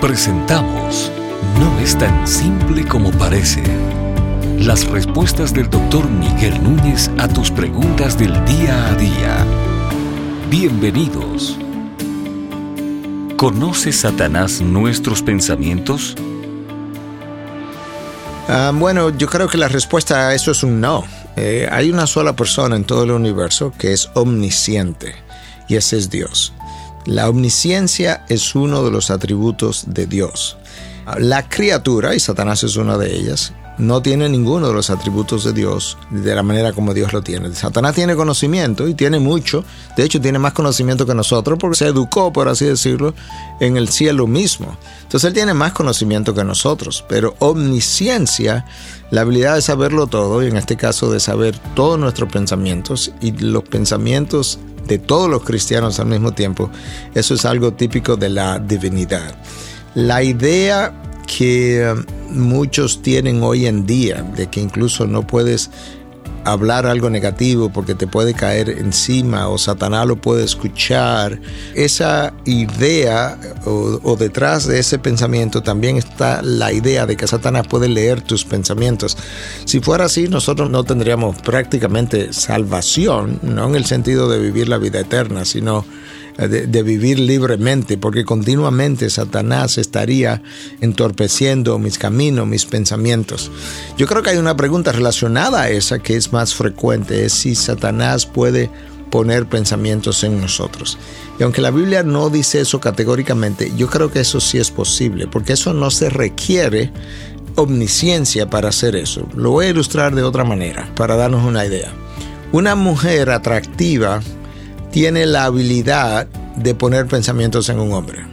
Presentamos No es tan simple como parece. Las respuestas del doctor Miguel Núñez a tus preguntas del día a día. Bienvenidos. ¿Conoce Satanás nuestros pensamientos? Ah, bueno, yo creo que la respuesta a eso es un no. Eh, hay una sola persona en todo el universo que es omnisciente y ese es Dios. La omnisciencia es uno de los atributos de Dios. La criatura, y Satanás es una de ellas, no tiene ninguno de los atributos de Dios de la manera como Dios lo tiene. Satanás tiene conocimiento y tiene mucho, de hecho tiene más conocimiento que nosotros porque se educó, por así decirlo, en el cielo mismo. Entonces él tiene más conocimiento que nosotros, pero omnisciencia, la habilidad de saberlo todo, y en este caso de saber todos nuestros pensamientos y los pensamientos de todos los cristianos al mismo tiempo, eso es algo típico de la divinidad. La idea que um, muchos tienen hoy en día, de que incluso no puedes hablar algo negativo porque te puede caer encima o Satanás lo puede escuchar. Esa idea o, detrás de ese pensamiento también está la idea de que Satanás puede leer tus pensamientos. Si fuera así, nosotros no tendríamos prácticamente salvación, no en el sentido de vivir la vida eterna, sino de, vivir libremente, porque continuamente Satanás estaría entorpeciendo mis caminos, mis pensamientos. Yo creo que hay una pregunta relacionada a esa que es más frecuente, es si Satanás puede poner pensamientos en nosotros. Y aunque la Biblia no dice eso categóricamente, yo creo que eso sí es posible, porque eso no se requiere omnisciencia para hacer eso. Lo voy a ilustrar de otra manera, para darnos una idea. Una mujer atractiva tiene la habilidad de poner pensamientos en un hombre,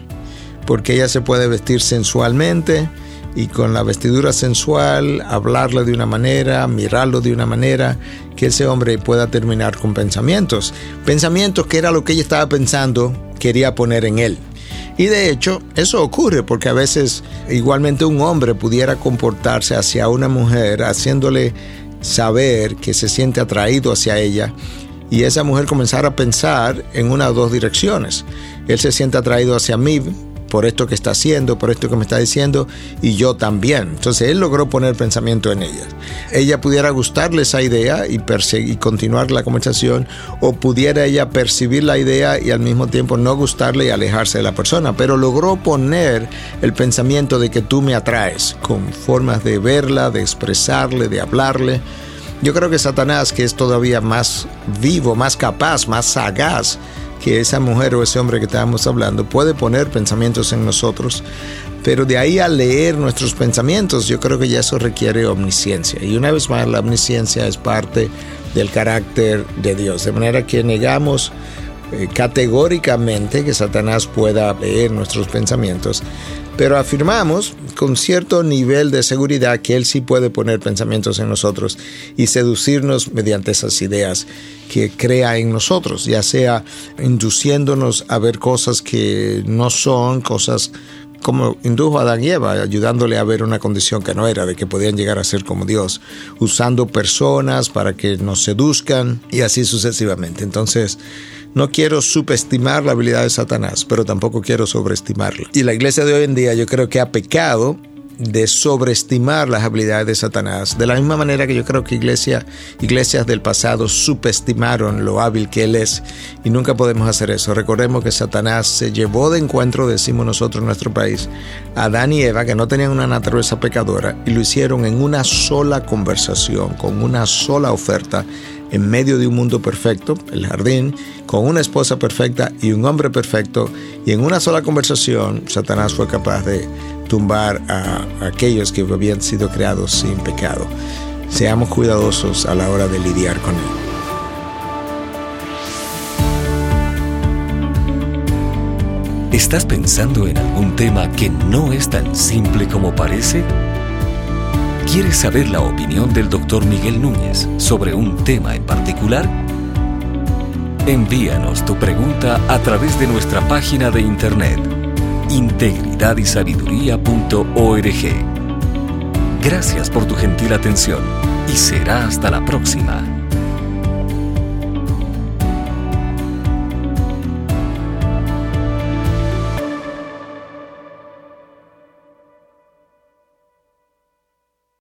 porque ella se puede vestir sensualmente y con la vestidura sensual hablarle de una manera, mirarlo de una manera, que ese hombre pueda terminar con pensamientos, pensamientos que era lo que ella estaba pensando, quería poner en él. Y de hecho, eso ocurre porque a veces igualmente un hombre pudiera comportarse hacia una mujer haciéndole saber que se siente atraído hacia ella y esa mujer comenzara a pensar en una o dos direcciones. Él se siente atraído hacia mí por esto que está haciendo, por esto que me está diciendo, y yo también. Entonces él logró poner pensamiento en ella. Ella pudiera gustarle esa idea y, y continuar la conversación, o pudiera ella percibir la idea y al mismo tiempo no gustarle y alejarse de la persona, pero logró poner el pensamiento de que tú me atraes, con formas de verla, de expresarle, de hablarle. Yo creo que Satanás, que es todavía más vivo, más capaz, más sagaz que esa mujer o ese hombre que estábamos hablando, puede poner pensamientos en nosotros, pero de ahí a leer nuestros pensamientos, yo creo que ya eso requiere omnisciencia. Y una vez más, la omnisciencia es parte del carácter de Dios, de manera que negamos eh, categóricamente que Satanás pueda leer nuestros pensamientos, pero afirmamos con cierto nivel de seguridad que Él sí puede poner pensamientos en nosotros y seducirnos mediante esas ideas que crea en nosotros, ya sea induciéndonos a ver cosas que no son, cosas como indujo a Adán y Eva, ayudándole a ver una condición que no era, de que podían llegar a ser como Dios, usando personas para que nos seduzcan y así sucesivamente. Entonces, no quiero subestimar la habilidad de Satanás, pero tampoco quiero sobreestimarla. Y la iglesia de hoy en día yo creo que ha pecado de sobreestimar las habilidades de Satanás, de la misma manera que yo creo que iglesia, iglesias del pasado subestimaron lo hábil que él es y nunca podemos hacer eso. Recordemos que Satanás se llevó de encuentro, decimos nosotros en nuestro país, a Adán y Eva que no tenían una naturaleza pecadora y lo hicieron en una sola conversación, con una sola oferta en medio de un mundo perfecto, el jardín, con una esposa perfecta y un hombre perfecto, y en una sola conversación Satanás fue capaz de tumbar a aquellos que habían sido creados sin pecado. Seamos cuidadosos a la hora de lidiar con él. ¿Estás pensando en algún tema que no es tan simple como parece? ¿Quieres saber la opinión del doctor Miguel Núñez sobre un tema en particular? Envíanos tu pregunta a través de nuestra página de internet integridadysabiduría.org. Gracias por tu gentil atención y será hasta la próxima.